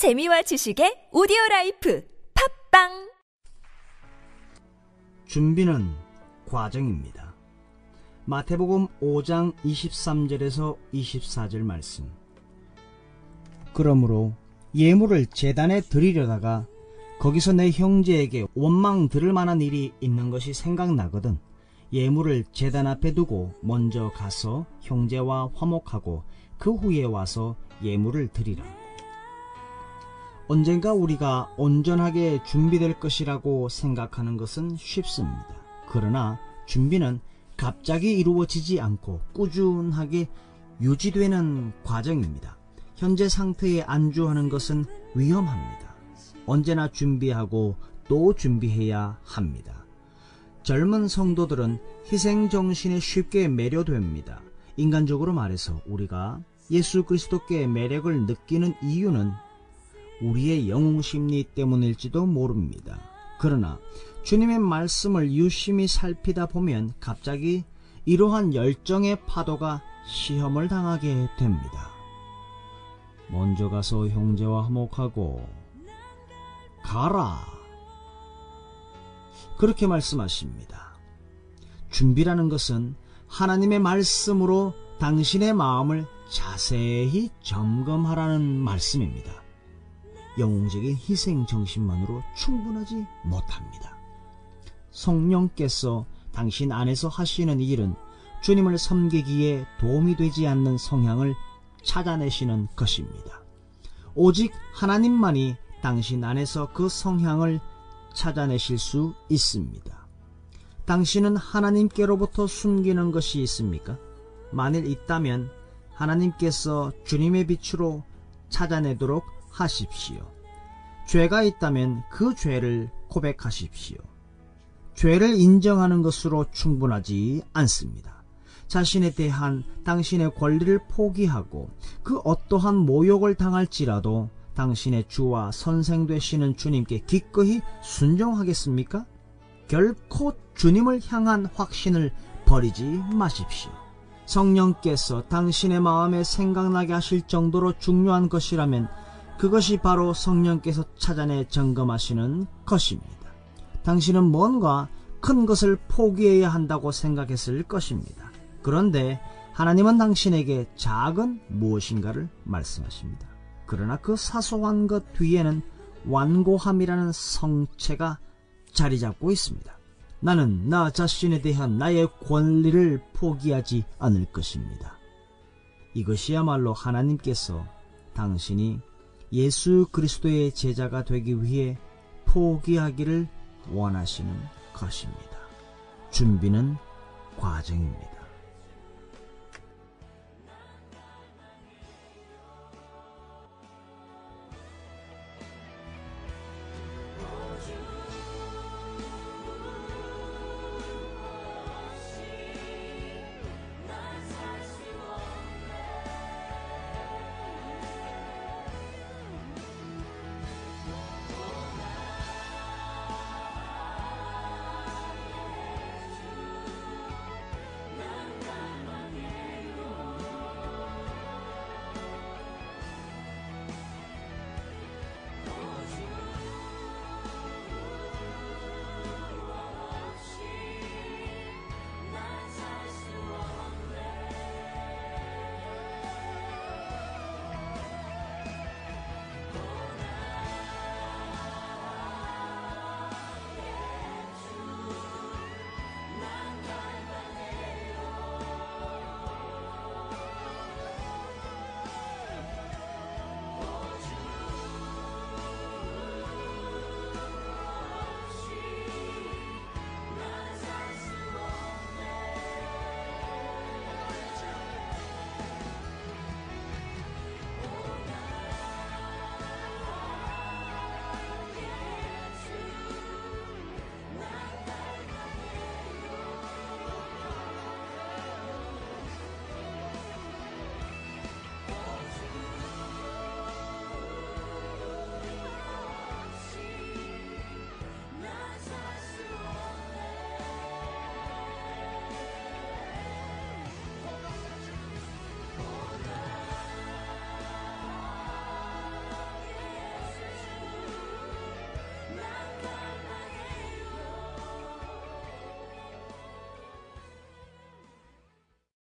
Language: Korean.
재미와 지식의 오디오 라이프 팟빵 준비는 과정입니다. 마태복음 5장 23절에서 24절 말씀. 그러므로 예물을 제단에 드리려다가 거기서 네 형제에게 원망 들을 만한 일이 있는 것이 생각나거든 예물을 제단 앞에 두고 먼저 가서 형제와 화목하고 그 후에 와서 예물을 드리라. 언젠가 우리가 온전하게 준비될 것이라고 생각하는 것은 쉽습니다. 그러나 준비는 갑자기 이루어지지 않고 꾸준하게 유지되는 과정입니다. 현재 상태에 안주하는 것은 위험합니다. 언제나 준비하고 또 준비해야 합니다. 젊은 성도들은 희생 정신에 쉽게 매료됩니다. 인간적으로 말해서 우리가 예수 그리스도께 매력을 느끼는 이유는 우리의 영웅 심리 때문일지도 모릅니다. 그러나 주님의 말씀을 유심히 살피다 보면 갑자기 이러한 열정의 파도가 시험을 당하게 됩니다. 먼저 가서 형제와 화목하고 가라. 그렇게 말씀하십니다. 준비라는 것은 하나님의 말씀으로 당신의 마음을 자세히 점검하라는 말씀입니다. 영웅적인 희생 정신만으로 충분하지 못합니다. 성령께서 당신 안에서 하시는 일은 주님을 섬기기에 도움이 되지 않는 성향을 찾아내시는 것입니다. 오직 하나님만이 당신 안에서 그 성향을 찾아내실 수 있습니다. 당신은 하나님께로부터 숨기는 것이 있습니까? 만일 있다면 하나님께서 주님의 빛으로 찾아내도록 하십시오. 죄가 있다면 그 죄를 고백하십시오. 죄를 인정하는 것으로 충분하지 않습니다. 자신에 대한 당신의 권리를 포기하고 그 어떠한 모욕을 당할지라도 당신의 주와 선생 되시는 주님께 기꺼이 순종하겠습니까? 결코 주님을 향한 확신을 버리지 마십시오. 성령께서 당신의 마음에 생각나게 하실 정도로 중요한 것이라면 그것이 바로 성령께서 찾아내 점검하시는 것입니다. 당신은 뭔가 큰 것을 포기해야 한다고 생각했을 것입니다. 그런데 하나님은 당신에게 작은 무엇인가를 말씀하십니다. 그러나 그 사소한 것 뒤에는 완고함이라는 성체가 자리 잡고 있습니다. 나는 나 자신에 대한 나의 권리를 포기하지 않을 것입니다. 이것이야말로 하나님께서 당신이 예수 그리스도의 제자가 되기 위해 포기하기를 원하시는 것입니다. 준비는 과정입니다.